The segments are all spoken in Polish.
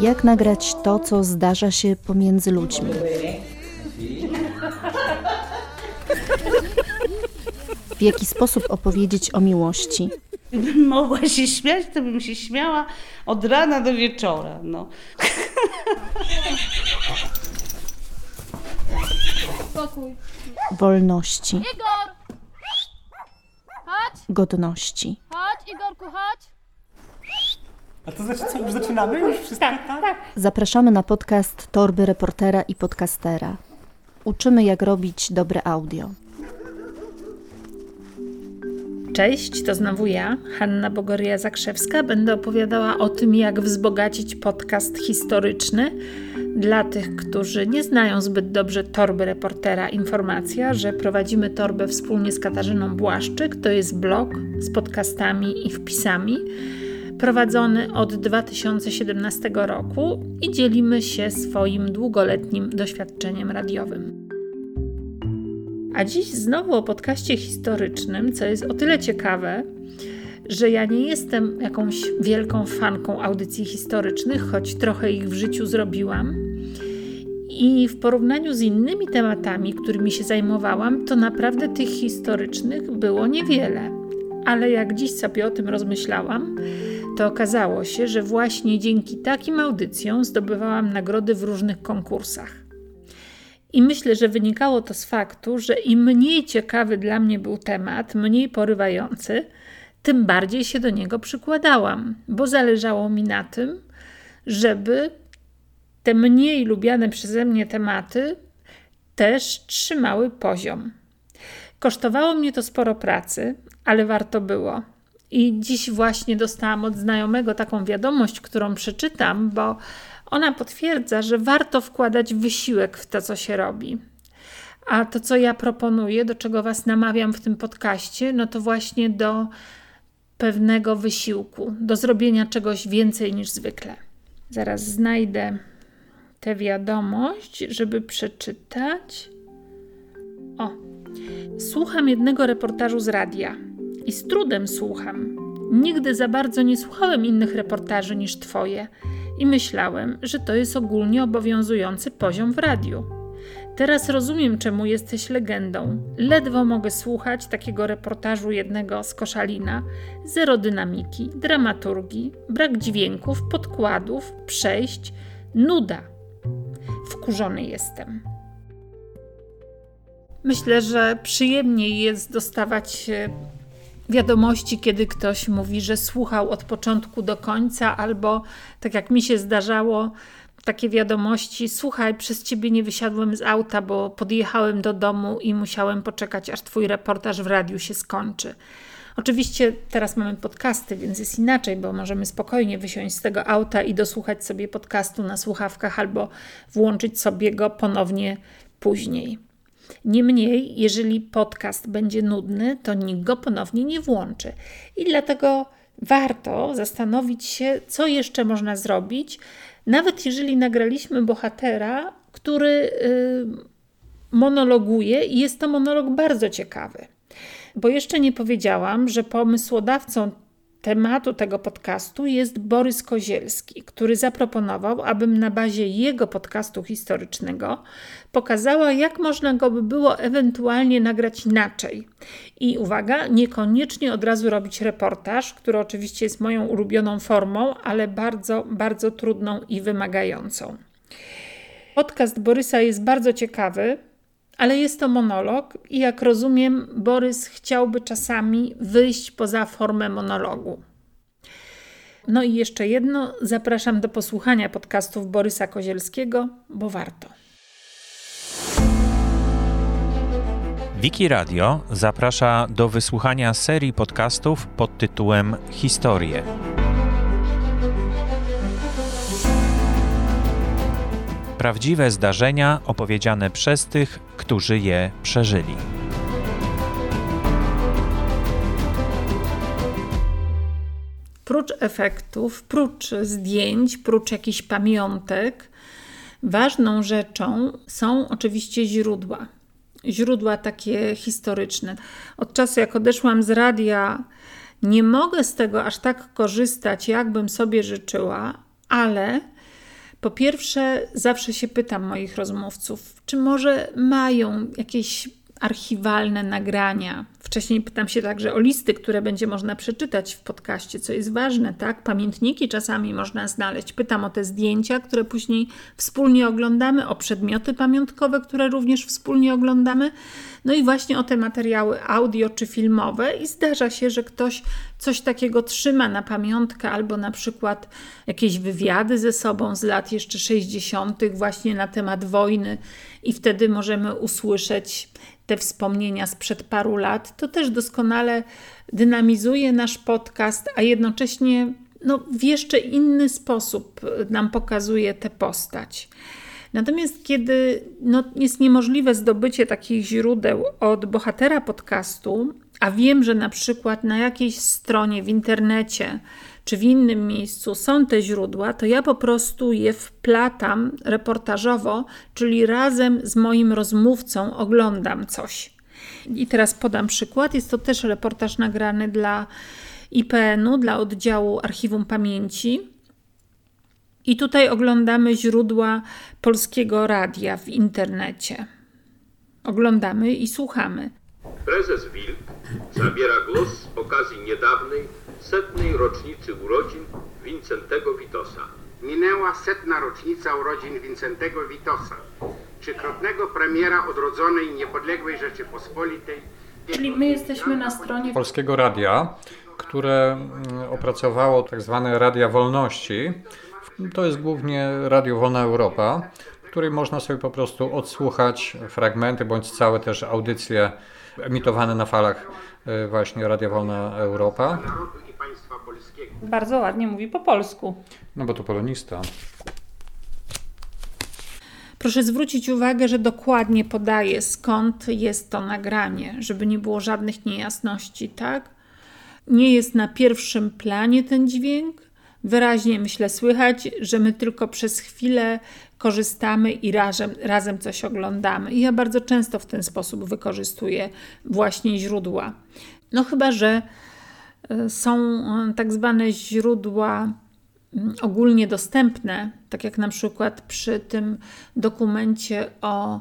Jak nagrać to, co zdarza się pomiędzy ludźmi? W jaki sposób opowiedzieć o miłości? Gdybym mogła się śmiać, to bym się śmiała od rana do wieczora. No. Wolności, Igor! Godności. chodź, Igorku, chodź. A to znaczy co, już zaczynamy? Już wszystko tak? Zapraszamy na podcast Torby Reportera i Podcastera. Uczymy, jak robić dobre audio. Cześć, to znowu ja, Hanna Bogoria-Zakrzewska. Będę opowiadała o tym, jak wzbogacić podcast historyczny. Dla tych, którzy nie znają zbyt dobrze torby reportera, informacja, że prowadzimy torbę wspólnie z Katarzyną Błaszczyk. To jest blog z podcastami i wpisami, prowadzony od 2017 roku i dzielimy się swoim długoletnim doświadczeniem radiowym. A dziś znowu o podcaście historycznym, co jest o tyle ciekawe, że ja nie jestem jakąś wielką fanką audycji historycznych, choć trochę ich w życiu zrobiłam. I w porównaniu z innymi tematami, którymi się zajmowałam, to naprawdę tych historycznych było niewiele. Ale jak dziś sobie o tym rozmyślałam, to okazało się, że właśnie dzięki takim audycjom zdobywałam nagrody w różnych konkursach. I myślę, że wynikało to z faktu, że im mniej ciekawy dla mnie był temat, mniej porywający, tym bardziej się do niego przykładałam, bo zależało mi na tym, żeby te mniej lubiane przeze mnie tematy też trzymały poziom. Kosztowało mnie to sporo pracy, ale warto było. I dziś właśnie dostałam od znajomego taką wiadomość, którą przeczytam, bo ona potwierdza, że warto wkładać wysiłek w to, co się robi. A to, co ja proponuję, do czego Was namawiam w tym podcaście, no to właśnie do pewnego wysiłku, do zrobienia czegoś więcej niż zwykle. Zaraz znajdę tę wiadomość, żeby przeczytać. O, słucham jednego reportażu z radia i z trudem słucham. Nigdy za bardzo nie słuchałem innych reportaży niż Twoje i myślałem, że to jest ogólnie obowiązujący poziom w radiu. Teraz rozumiem, czemu jesteś legendą. Ledwo mogę słuchać takiego reportażu jednego z Koszalina. Zero dynamiki, dramaturgii, brak dźwięków, podkładów, przejść, nuda. Wkurzony jestem. Myślę, że przyjemniej jest dostawać wiadomości, kiedy ktoś mówi, że słuchał od początku do końca, albo tak jak mi się zdarzało, takie wiadomości: Słuchaj, przez ciebie nie wysiadłem z auta, bo podjechałem do domu i musiałem poczekać, aż twój reportaż w radiu się skończy. Oczywiście teraz mamy podcasty, więc jest inaczej, bo możemy spokojnie wysiąść z tego auta i dosłuchać sobie podcastu na słuchawkach albo włączyć sobie go ponownie później. Niemniej, jeżeli podcast będzie nudny, to nikt go ponownie nie włączy. I dlatego warto zastanowić się, co jeszcze można zrobić, nawet jeżeli nagraliśmy bohatera, który yy, monologuje i jest to monolog bardzo ciekawy. Bo jeszcze nie powiedziałam, że pomysłodawcą tematu tego podcastu jest Borys Kozielski, który zaproponował, abym na bazie jego podcastu historycznego pokazała, jak można go by było ewentualnie nagrać inaczej. I uwaga, niekoniecznie od razu robić reportaż, który oczywiście jest moją ulubioną formą, ale bardzo, bardzo trudną i wymagającą. Podcast Borysa jest bardzo ciekawy, ale jest to monolog i jak rozumiem, Borys chciałby czasami wyjść poza formę monologu. No i jeszcze jedno, zapraszam do posłuchania podcastów Borysa Kozielskiego, bo warto. Wiki Radio zaprasza do wysłuchania serii podcastów pod tytułem Historie. Prawdziwe zdarzenia opowiedziane przez tych, którzy je przeżyli. Prócz efektów, prócz zdjęć, prócz jakichś pamiątek, ważną rzeczą są oczywiście źródła. źródła takie historyczne. Od czasu, jak odeszłam z radia, nie mogę z tego aż tak korzystać, jakbym sobie życzyła, ale po pierwsze, zawsze się pytam moich rozmówców, czy może mają jakieś archiwalne nagrania. Wcześniej pytam się także o listy, które będzie można przeczytać w podcaście, co jest ważne, tak? Pamiętniki czasami można znaleźć. Pytam o te zdjęcia, które później wspólnie oglądamy, o przedmioty pamiątkowe, które również wspólnie oglądamy. No i właśnie o te materiały audio czy filmowe i zdarza się, że ktoś coś takiego trzyma na pamiątkę albo na przykład jakieś wywiady ze sobą z lat jeszcze 60. właśnie na temat wojny i wtedy możemy usłyszeć te wspomnienia sprzed paru lat. To też doskonale dynamizuje nasz podcast, a jednocześnie no, w jeszcze inny sposób nam pokazuje tę postać. Natomiast kiedy no, jest niemożliwe zdobycie takich źródeł od bohatera podcastu, a wiem, że na przykład na jakiejś stronie w internecie czy w innym miejscu są te źródła, to ja po prostu je wplatam reportażowo, czyli razem z moim rozmówcą oglądam coś. I teraz podam przykład. Jest to też reportaż nagrany dla IPN-u, dla oddziału Archiwum Pamięci. I tutaj oglądamy źródła polskiego radia w internecie. Oglądamy i słuchamy. Prezes Wilk zabiera głos z okazji niedawnej, setnej rocznicy urodzin Wincentego Witosa. Minęła setna rocznica urodzin Wincentego Witosa, trzykrotnego premiera odrodzonej niepodległej Rzeczypospolitej. Czyli my jesteśmy na stronie Polskiego Radia, które mm, opracowało tak zwane Radia Wolności. To jest głównie Radio Wolna Europa, w której można sobie po prostu odsłuchać fragmenty bądź całe też audycje emitowane na falach y, właśnie Radia Wolna Europa. Narodu i państwa polskiego. Bardzo ładnie mówi po polsku. No bo to polonista. Proszę zwrócić uwagę, że dokładnie podaje skąd jest to nagranie, żeby nie było żadnych niejasności, tak? Nie jest na pierwszym planie ten dźwięk. Wyraźnie myślę słychać, że my tylko przez chwilę korzystamy i razem, razem coś oglądamy. I ja bardzo często w ten sposób wykorzystuję właśnie źródła. No chyba, że są y, tak zwane źródła mm, ogólnie dostępne, tak jak na przykład przy tym dokumencie o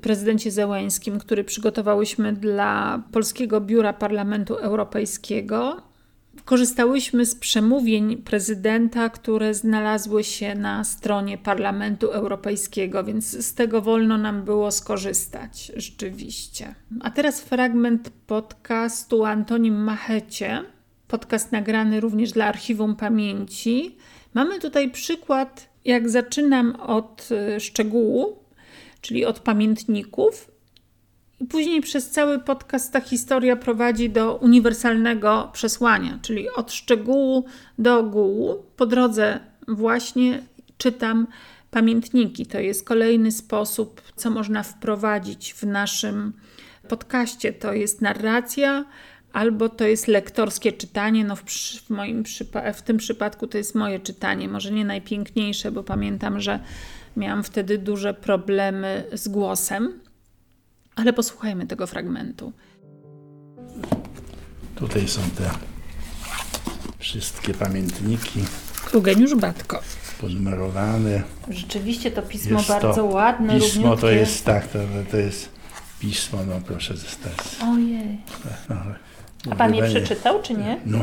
prezydencie Zełęskim, który przygotowałyśmy dla Polskiego Biura Parlamentu Europejskiego. Korzystałyśmy z przemówień prezydenta, które znalazły się na stronie Parlamentu Europejskiego, więc z tego wolno nam było skorzystać, rzeczywiście. A teraz fragment podcastu Antonim Machecie, podcast nagrany również dla Archiwum Pamięci. Mamy tutaj przykład, jak zaczynam od y, szczegółu, czyli od pamiętników, i później przez cały podcast ta historia prowadzi do uniwersalnego przesłania, czyli od szczegółu do ogółu. Po drodze właśnie czytam pamiętniki. To jest kolejny sposób, co można wprowadzić w naszym podcaście. To jest narracja albo to jest lektorskie czytanie. No w, w moim przypa- w tym przypadku to jest moje czytanie, może nie najpiękniejsze, bo pamiętam, że miałam wtedy duże problemy z głosem. Ale posłuchajmy tego fragmentu. Tutaj są te wszystkie pamiętniki Eugeniusz Batko. ponumerowane. Rzeczywiście to pismo Jest bardzo to, ładne, Pismo to równiutkie. jest tak, to, to jest pismo, no proszę zostać. Ojej. No, A pan je przeczytał, czy nie? No,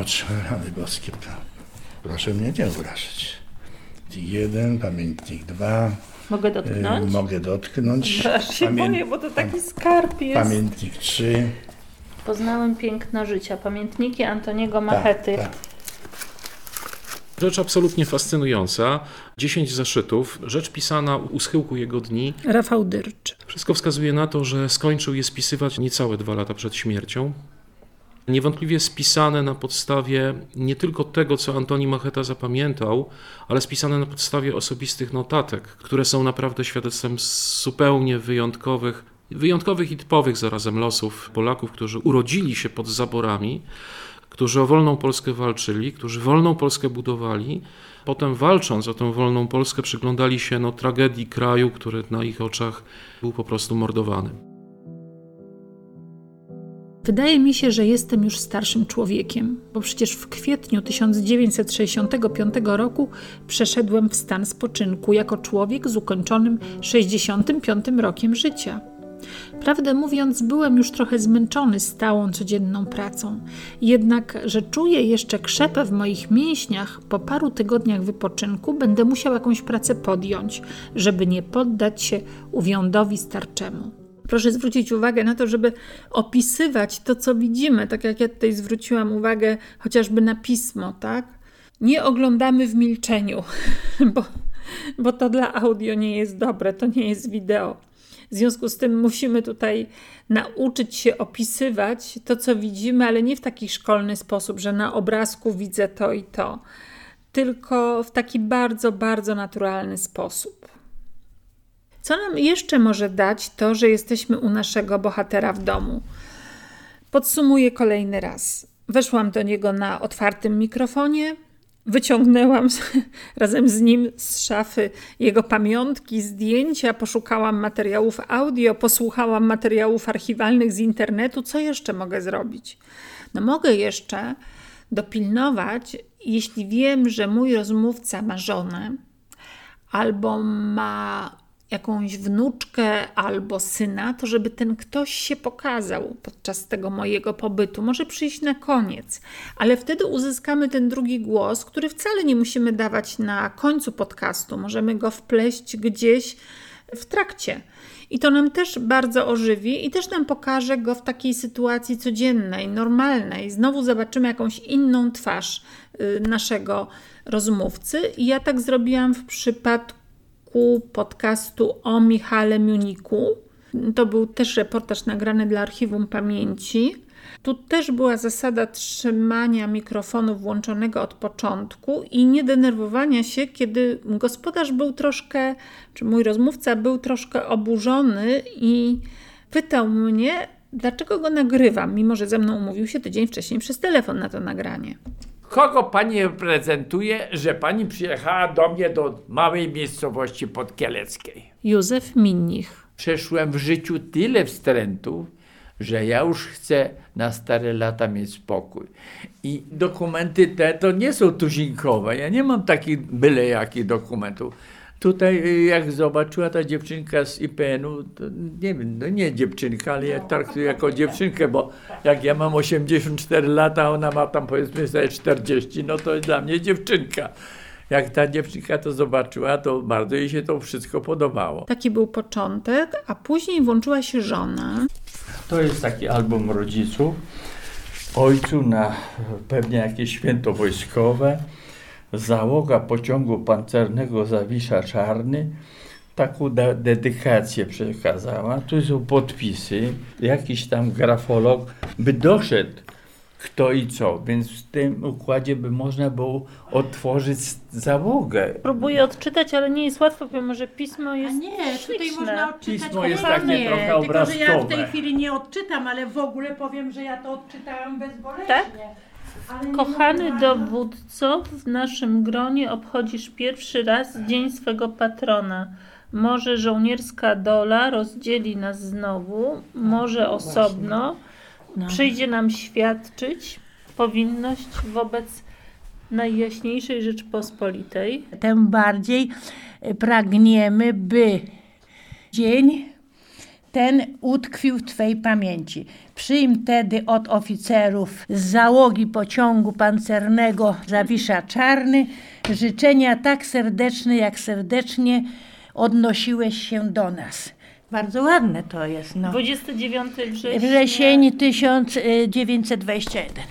rany boskie. to- Proszę mnie nie urażać. Jeden, pamiętnik dwa. Mogę y, dotknąć? mogę dotknąć. Aż się Pamię- boję, bo to taki skarb jest. Pamiętnik trzy. Poznałem piękno życia. Pamiętniki Antoniego Machety. Tak, tak. Rzecz absolutnie fascynująca. 10 zeszytów, rzecz pisana u schyłku jego dni. Rafał Dyrcz. Wszystko wskazuje na to, że skończył je spisywać niecałe dwa lata przed śmiercią. Niewątpliwie spisane na podstawie nie tylko tego, co Antoni Macheta zapamiętał, ale spisane na podstawie osobistych notatek, które są naprawdę świadectwem zupełnie wyjątkowych, wyjątkowych i typowych zarazem losów Polaków, którzy urodzili się pod zaborami, którzy o wolną Polskę walczyli, którzy wolną Polskę budowali. Potem walcząc o tę wolną Polskę przyglądali się no, tragedii kraju, który na ich oczach był po prostu mordowany. Wydaje mi się, że jestem już starszym człowiekiem, bo przecież w kwietniu 1965 roku przeszedłem w stan spoczynku jako człowiek z ukończonym 65 rokiem życia. Prawdę mówiąc, byłem już trochę zmęczony stałą, codzienną pracą. Jednak, że czuję jeszcze krzepę w moich mięśniach, po paru tygodniach wypoczynku będę musiał jakąś pracę podjąć, żeby nie poddać się uwiądowi starczemu. Proszę zwrócić uwagę na to, żeby opisywać to, co widzimy, tak jak ja tutaj zwróciłam uwagę chociażby na pismo, tak? Nie oglądamy w milczeniu, bo, bo to dla audio nie jest dobre, to nie jest wideo. W związku z tym musimy tutaj nauczyć się opisywać to, co widzimy, ale nie w taki szkolny sposób, że na obrazku widzę to i to, tylko w taki bardzo, bardzo naturalny sposób. Co nam jeszcze może dać to, że jesteśmy u naszego bohatera w domu? Podsumuję kolejny raz. Weszłam do niego na otwartym mikrofonie, wyciągnęłam z, razem z nim z szafy jego pamiątki, zdjęcia, poszukałam materiałów audio, posłuchałam materiałów archiwalnych z internetu. Co jeszcze mogę zrobić? No, mogę jeszcze dopilnować, jeśli wiem, że mój rozmówca ma żonę albo ma jakąś wnuczkę albo syna, to żeby ten ktoś się pokazał podczas tego mojego pobytu. Może przyjść na koniec, ale wtedy uzyskamy ten drugi głos, który wcale nie musimy dawać na końcu podcastu. Możemy go wpleść gdzieś w trakcie. I to nam też bardzo ożywi i też nam pokaże go w takiej sytuacji codziennej, normalnej. Znowu zobaczymy jakąś inną twarz y, naszego rozmówcy. I ja tak zrobiłam w przypadku podcastu o Michale Muniku. To był też reportaż nagrany dla Archiwum Pamięci. Tu też była zasada trzymania mikrofonu włączonego od początku i nie denerwowania się, kiedy gospodarz był troszkę, czy mój rozmówca był troszkę oburzony i pytał mnie, dlaczego go nagrywam, mimo że ze mną umówił się tydzień wcześniej przez telefon na to nagranie. Kogo pani reprezentuje, że pani przyjechała do mnie do małej miejscowości podkieleckiej? Józef Minnich. Przeszłem w życiu tyle wstrętów, że ja już chcę na stare lata mieć spokój. I dokumenty te to nie są tuzinkowe. Ja nie mam takich byle jakich dokumentów. Tutaj y, jak zobaczyła ta dziewczynka z IPN-u, to nie wiem, no nie dziewczynka, ale ja traktuję jako dziewczynkę, bo jak ja mam 84 lata, a ona ma tam powiedzmy sobie 40, no to dla mnie dziewczynka. Jak ta dziewczynka to zobaczyła, to bardzo jej się to wszystko podobało. Taki był początek, a później włączyła się żona. To jest taki album rodziców. Ojcu na pewnie jakieś święto wojskowe. Załoga pociągu pancernego Zawisza Czarny taką de- dedykację przekazała. Tu są podpisy. Jakiś tam grafolog by doszedł kto i co, więc w tym układzie by można było otworzyć załogę. Próbuję odczytać, ale nie jest łatwo, pomimo że pismo jest Nie, tutaj śliczne. można odczytać Pismo jest takie trochę Tylko, że ja w tej obrazkowe. chwili nie odczytam, ale w ogóle powiem, że ja to odczytałam bezboleśnie. Tak? Kochany dowódco, w naszym gronie obchodzisz pierwszy raz dzień swego patrona. Może żołnierska dola rozdzieli nas znowu, może osobno. Przyjdzie nam świadczyć powinność wobec Najjaśniejszej Rzeczpospolitej. Tym bardziej pragniemy, by dzień ten utkwił w Twej pamięci. Przyjm tedy od oficerów z załogi pociągu pancernego Zawisza Czarny życzenia tak serdeczne, jak serdecznie odnosiłeś się do nas. Bardzo ładne to jest. No. 29 września. Wrzesień 1921.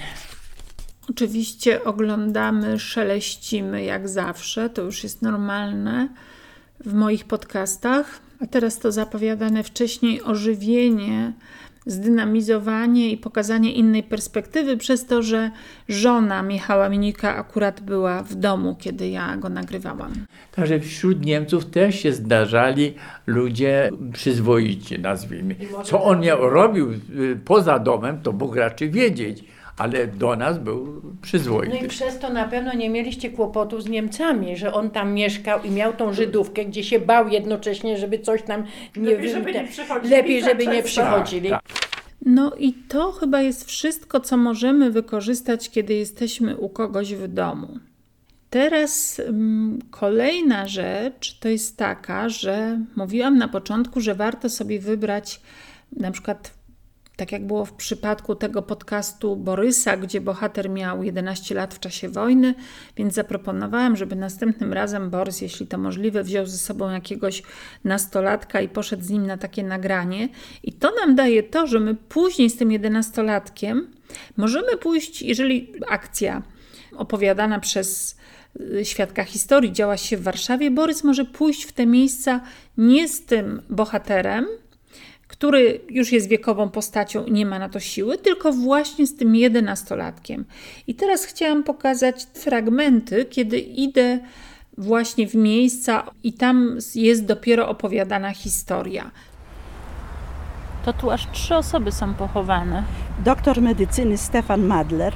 Oczywiście oglądamy, szeleścimy jak zawsze, to już jest normalne w moich podcastach. A teraz to zapowiadane wcześniej ożywienie, zdynamizowanie i pokazanie innej perspektywy, przez to, że żona Michała Minika akurat była w domu, kiedy ja go nagrywałam. Także wśród Niemców też się zdarzali ludzie przyzwoici, nazwijmy. Co on robił y, poza domem, to Bóg raczy wiedzieć, ale do nas był No i przyzwoity. przez to na pewno nie mieliście kłopotu z Niemcami, że on tam mieszkał i miał tą Żydówkę, gdzie się bał jednocześnie, żeby coś tam nie Lepiej, żeby nie przychodzili Lepiej, tak żeby nie często. przychodzili. Tak, No i to chyba jest wszystko, co możemy wykorzystać, kiedy jesteśmy u kogoś w domu. Teraz um, kolejna rzecz to jest taka, że mówiłam na początku, że warto sobie wybrać na przykład tak jak było w przypadku tego podcastu Borysa, gdzie bohater miał 11 lat w czasie wojny, więc zaproponowałam, żeby następnym razem Borys, jeśli to możliwe, wziął ze sobą jakiegoś nastolatka i poszedł z nim na takie nagranie. I to nam daje to, że my później z tym 11-latkiem możemy pójść, jeżeli akcja opowiadana przez y, świadka historii działa się w Warszawie, Borys może pójść w te miejsca nie z tym bohaterem, który już jest wiekową postacią i nie ma na to siły, tylko właśnie z tym jedenastolatkiem. I teraz chciałam pokazać fragmenty, kiedy idę właśnie w miejsca i tam jest dopiero opowiadana historia. To tu aż trzy osoby są pochowane. Doktor medycyny Stefan Madler,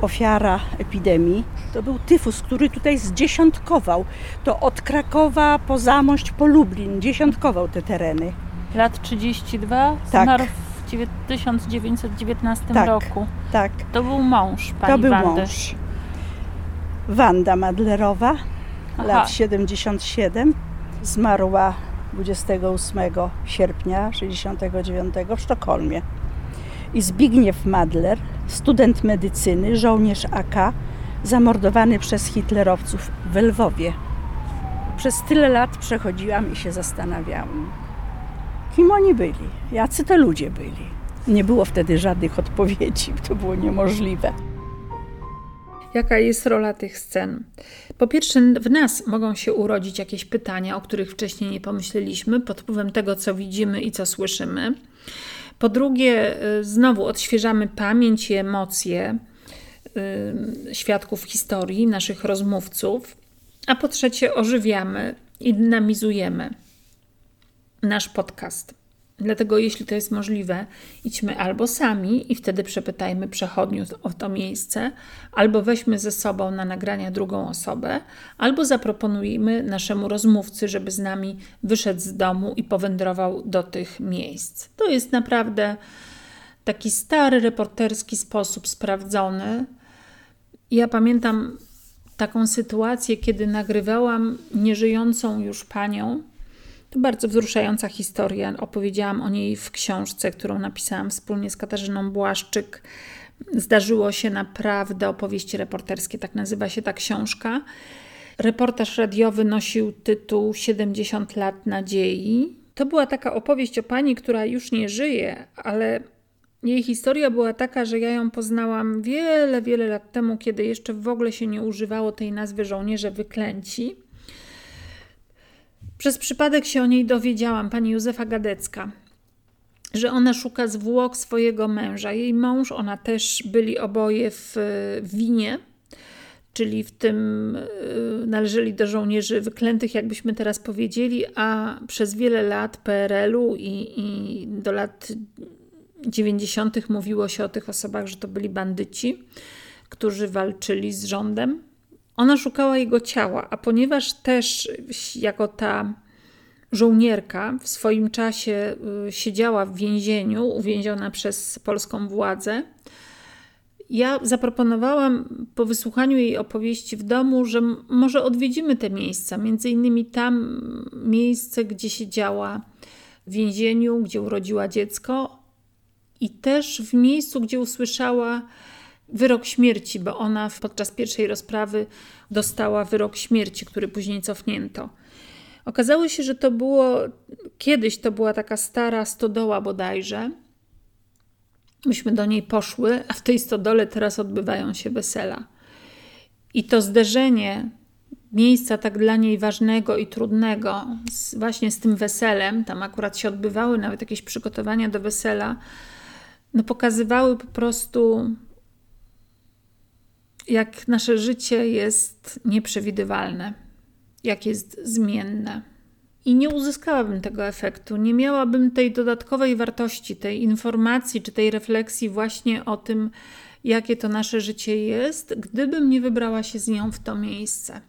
ofiara epidemii, to był tyfus, który tutaj zdziesiątkował. To od Krakowa po Zamość, po Lublin dziesiątkował te tereny. Lat 32, Tak. zmarł w 1919 Tak, roku. Tak, To był mąż pani to był Wandy. mąż. Wanda Madlerowa, Aha. lat 77, zmarła 28 sierpnia 69 w Sztokholmie. I Zbigniew Madler, student medycyny, żołnierz AK, zamordowany przez hitlerowców w Lwowie. Przez tyle lat przechodziłam i się zastanawiałam, kim oni byli, jacy to ludzie byli. Nie było wtedy żadnych odpowiedzi, to było niemożliwe. Jaka jest rola tych scen? Po pierwsze, w nas mogą się urodzić jakieś pytania, o których wcześniej nie pomyśleliśmy, pod wpływem tego, co widzimy i co słyszymy. Po drugie, y, znowu odświeżamy pamięć i emocje y, świadków historii, naszych rozmówców. A po trzecie, ożywiamy i dynamizujemy nasz podcast. Dlatego, jeśli to jest możliwe, idźmy albo sami i wtedy przepytajmy przechodniów o to miejsce, albo weźmy ze sobą na nagrania drugą osobę, albo zaproponujmy naszemu rozmówcy, żeby z nami wyszedł z domu i powędrował do tych miejsc. To jest naprawdę taki stary reporterski sposób sprawdzony. Ja pamiętam taką sytuację, kiedy nagrywałam nieżyjącą już panią. To bardzo wzruszająca historia. Opowiedziałam o niej w książce, którą napisałam wspólnie z Katarzyną Błaszczyk. Zdarzyło się naprawdę opowieści reporterskie, tak nazywa się ta książka. Reportaż radiowy nosił tytuł 70 lat nadziei. To była taka opowieść o pani, która już nie żyje, ale jej historia była taka, że ja ją poznałam wiele, wiele lat temu, kiedy jeszcze w ogóle się nie używało tej nazwy żołnierze wyklęci. Przez przypadek się o niej dowiedziałam, pani Józefa Gadecka, że ona szuka zwłok swojego męża. Jej mąż, ona też byli oboje w winie, czyli w tym y, należeli do żołnierzy wyklętych, jakbyśmy teraz powiedzieli, a przez wiele lat PRL-u i, i do lat 90. mówiło się o tych osobach, że to byli bandyci, którzy walczyli z rządem. Ona szukała jego ciała, a ponieważ też jako ta żołnierka w swoim czasie y, siedziała w więzieniu, uwięziona przez polską władzę, ja zaproponowałam po wysłuchaniu jej opowieści w domu, że może odwiedzimy te miejsca, między innymi tam miejsce, gdzie siedziała w więzieniu, gdzie urodziła dziecko i też w miejscu, gdzie usłyszała wyrok śmierci, bo ona podczas pierwszej rozprawy dostała wyrok śmierci, który później cofnięto. Okazało się, że to było kiedyś to była taka stara stodoła bodajże. Myśmy do niej poszły, a w tej stodole teraz odbywają się wesela. I to zderzenie miejsca tak dla niej ważnego i trudnego, z, właśnie z tym weselem, tam akurat się odbywały nawet jakieś przygotowania do wesela, no pokazywały po prostu, jak nasze życie jest nieprzewidywalne, jak jest zmienne. I nie uzyskałabym tego efektu, nie miałabym tej dodatkowej wartości, tej informacji czy tej refleksji właśnie o tym, jakie to nasze życie jest, gdybym nie wybrała się z nią w to miejsce.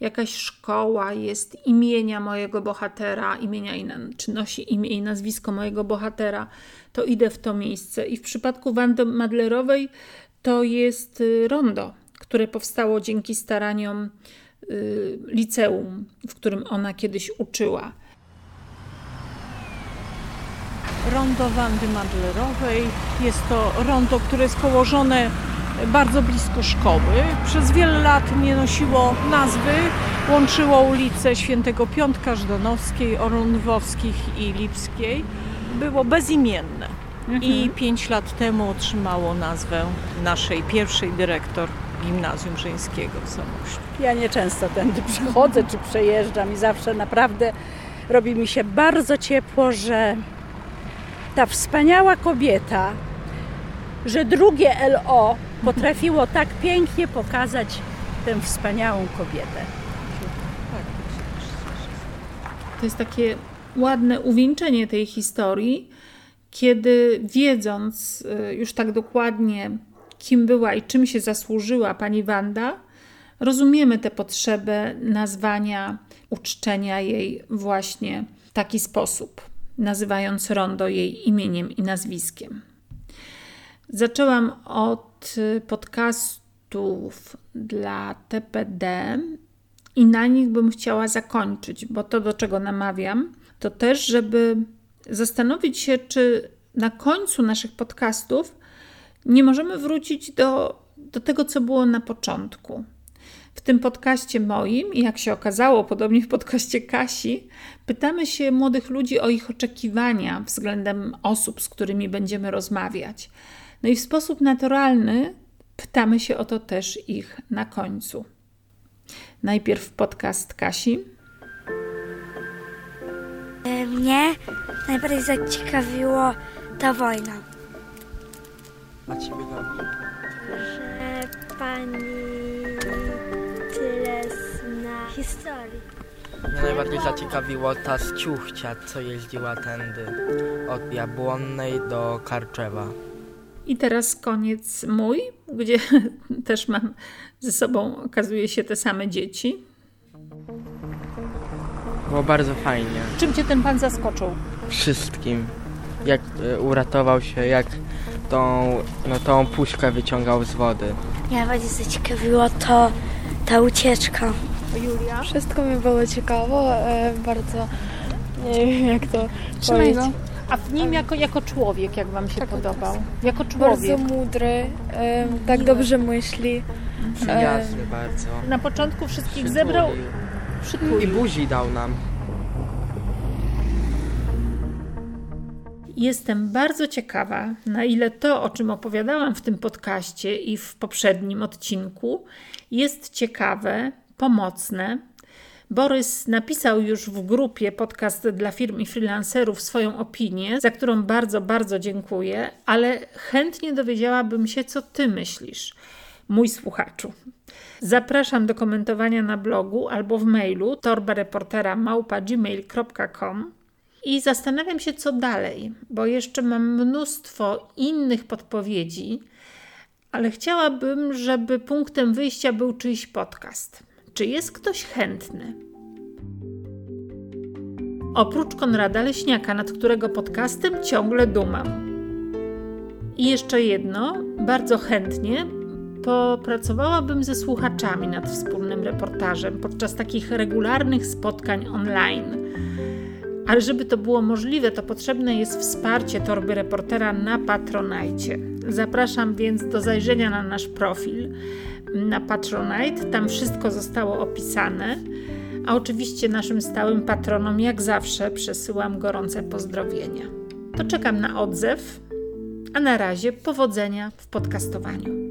jakaś szkoła jest imienia mojego bohatera, imienia i, czy nosi imię i nazwisko mojego bohatera, to idę w to miejsce. I w przypadku Wandy Madlerowej to jest y, rondo, które powstało dzięki staraniom y, liceum, w którym ona kiedyś uczyła. Rondo Wandy Madlerowej. Jest to rondo, które jest położone bardzo blisko szkoły. Przez wiele lat nie nosiło nazwy, łączyło ulice Świętego Piątka Żdanowskiej, Orunwowskich i Lipskiej. Było bezimienne. I pięć lat temu otrzymało nazwę naszej pierwszej dyrektor Gimnazjum Żeńskiego w Zamościu. Ja nieczęsto tędy przechodzę czy przejeżdżam i zawsze naprawdę robi mi się bardzo ciepło, że ta wspaniała kobieta, że drugie LO potrafiło tak pięknie pokazać tę wspaniałą kobietę. To jest takie ładne uwieńczenie tej historii, kiedy wiedząc y, już tak dokładnie, kim była i czym się zasłużyła pani Wanda, rozumiemy tę potrzebę nazwania, uczczenia jej właśnie w taki sposób, nazywając rondo jej imieniem i nazwiskiem. Zaczęłam od podcastów dla TPD i na nich bym chciała zakończyć, bo to, do czego namawiam, to też, żeby zastanowić się, czy na końcu naszych podcastów nie możemy wrócić do, do tego, co było na początku. W tym podcaście moim, i jak się okazało, podobnie w podcaście Kasi, pytamy się młodych ludzi o ich oczekiwania względem osób, z którymi będziemy rozmawiać. No i w sposób naturalny pytamy się o to też ich na końcu. Najpierw podcast Kasi. Mnie najbardziej zaciekawiło ta wojna. A ciebie Gabi? Że pani tyle zna historii. Mnie najbardziej zaciekawiło ta ściuchcia, co jeździła tędy od Jabłonnej do Karczewa. I teraz koniec mój, gdzie też mam ze sobą, okazuje się, te same dzieci. Było bardzo fajnie. Czym cię ten pan zaskoczył? Wszystkim. Jak e, uratował się, jak tą, no, tą puszkę wyciągał z wody. Mnie bardziej zaciekawiło to ta ucieczka. Julia? Wszystko mi było ciekawo, e, bardzo nie wiem jak to Trzymaj powiedzieć. go. A w nim jako, jako człowiek, jak wam się podobał? Jako człowiek. Bardzo mądry, e, tak dobrze myśli. Przyjazny bardzo. Na początku wszystkich zebrał, przytulił. I buzi dał nam. Jestem bardzo ciekawa, na ile to, o czym opowiadałam w tym podcaście i w poprzednim odcinku, jest ciekawe, pomocne. Borys napisał już w grupie podcast dla firm i freelancerów swoją opinię, za którą bardzo, bardzo dziękuję, ale chętnie dowiedziałabym się, co ty myślisz, mój słuchaczu. Zapraszam do komentowania na blogu albo w mailu torbareportera.gmail.com i zastanawiam się, co dalej, bo jeszcze mam mnóstwo innych podpowiedzi, ale chciałabym, żeby punktem wyjścia był czyjś podcast. Czy jest ktoś chętny? Oprócz Konrada Leśniaka, nad którego podcastem ciągle dumam. I jeszcze jedno, bardzo chętnie popracowałabym ze słuchaczami nad wspólnym reportażem podczas takich regularnych spotkań online. Ale żeby to było możliwe, to potrzebne jest wsparcie torby reportera na Patronite. Zapraszam więc do zajrzenia na nasz profil na Patronite. Tam wszystko zostało opisane. A oczywiście naszym stałym patronom, jak zawsze, przesyłam gorące pozdrowienia. To czekam na odzew, a na razie powodzenia w podcastowaniu.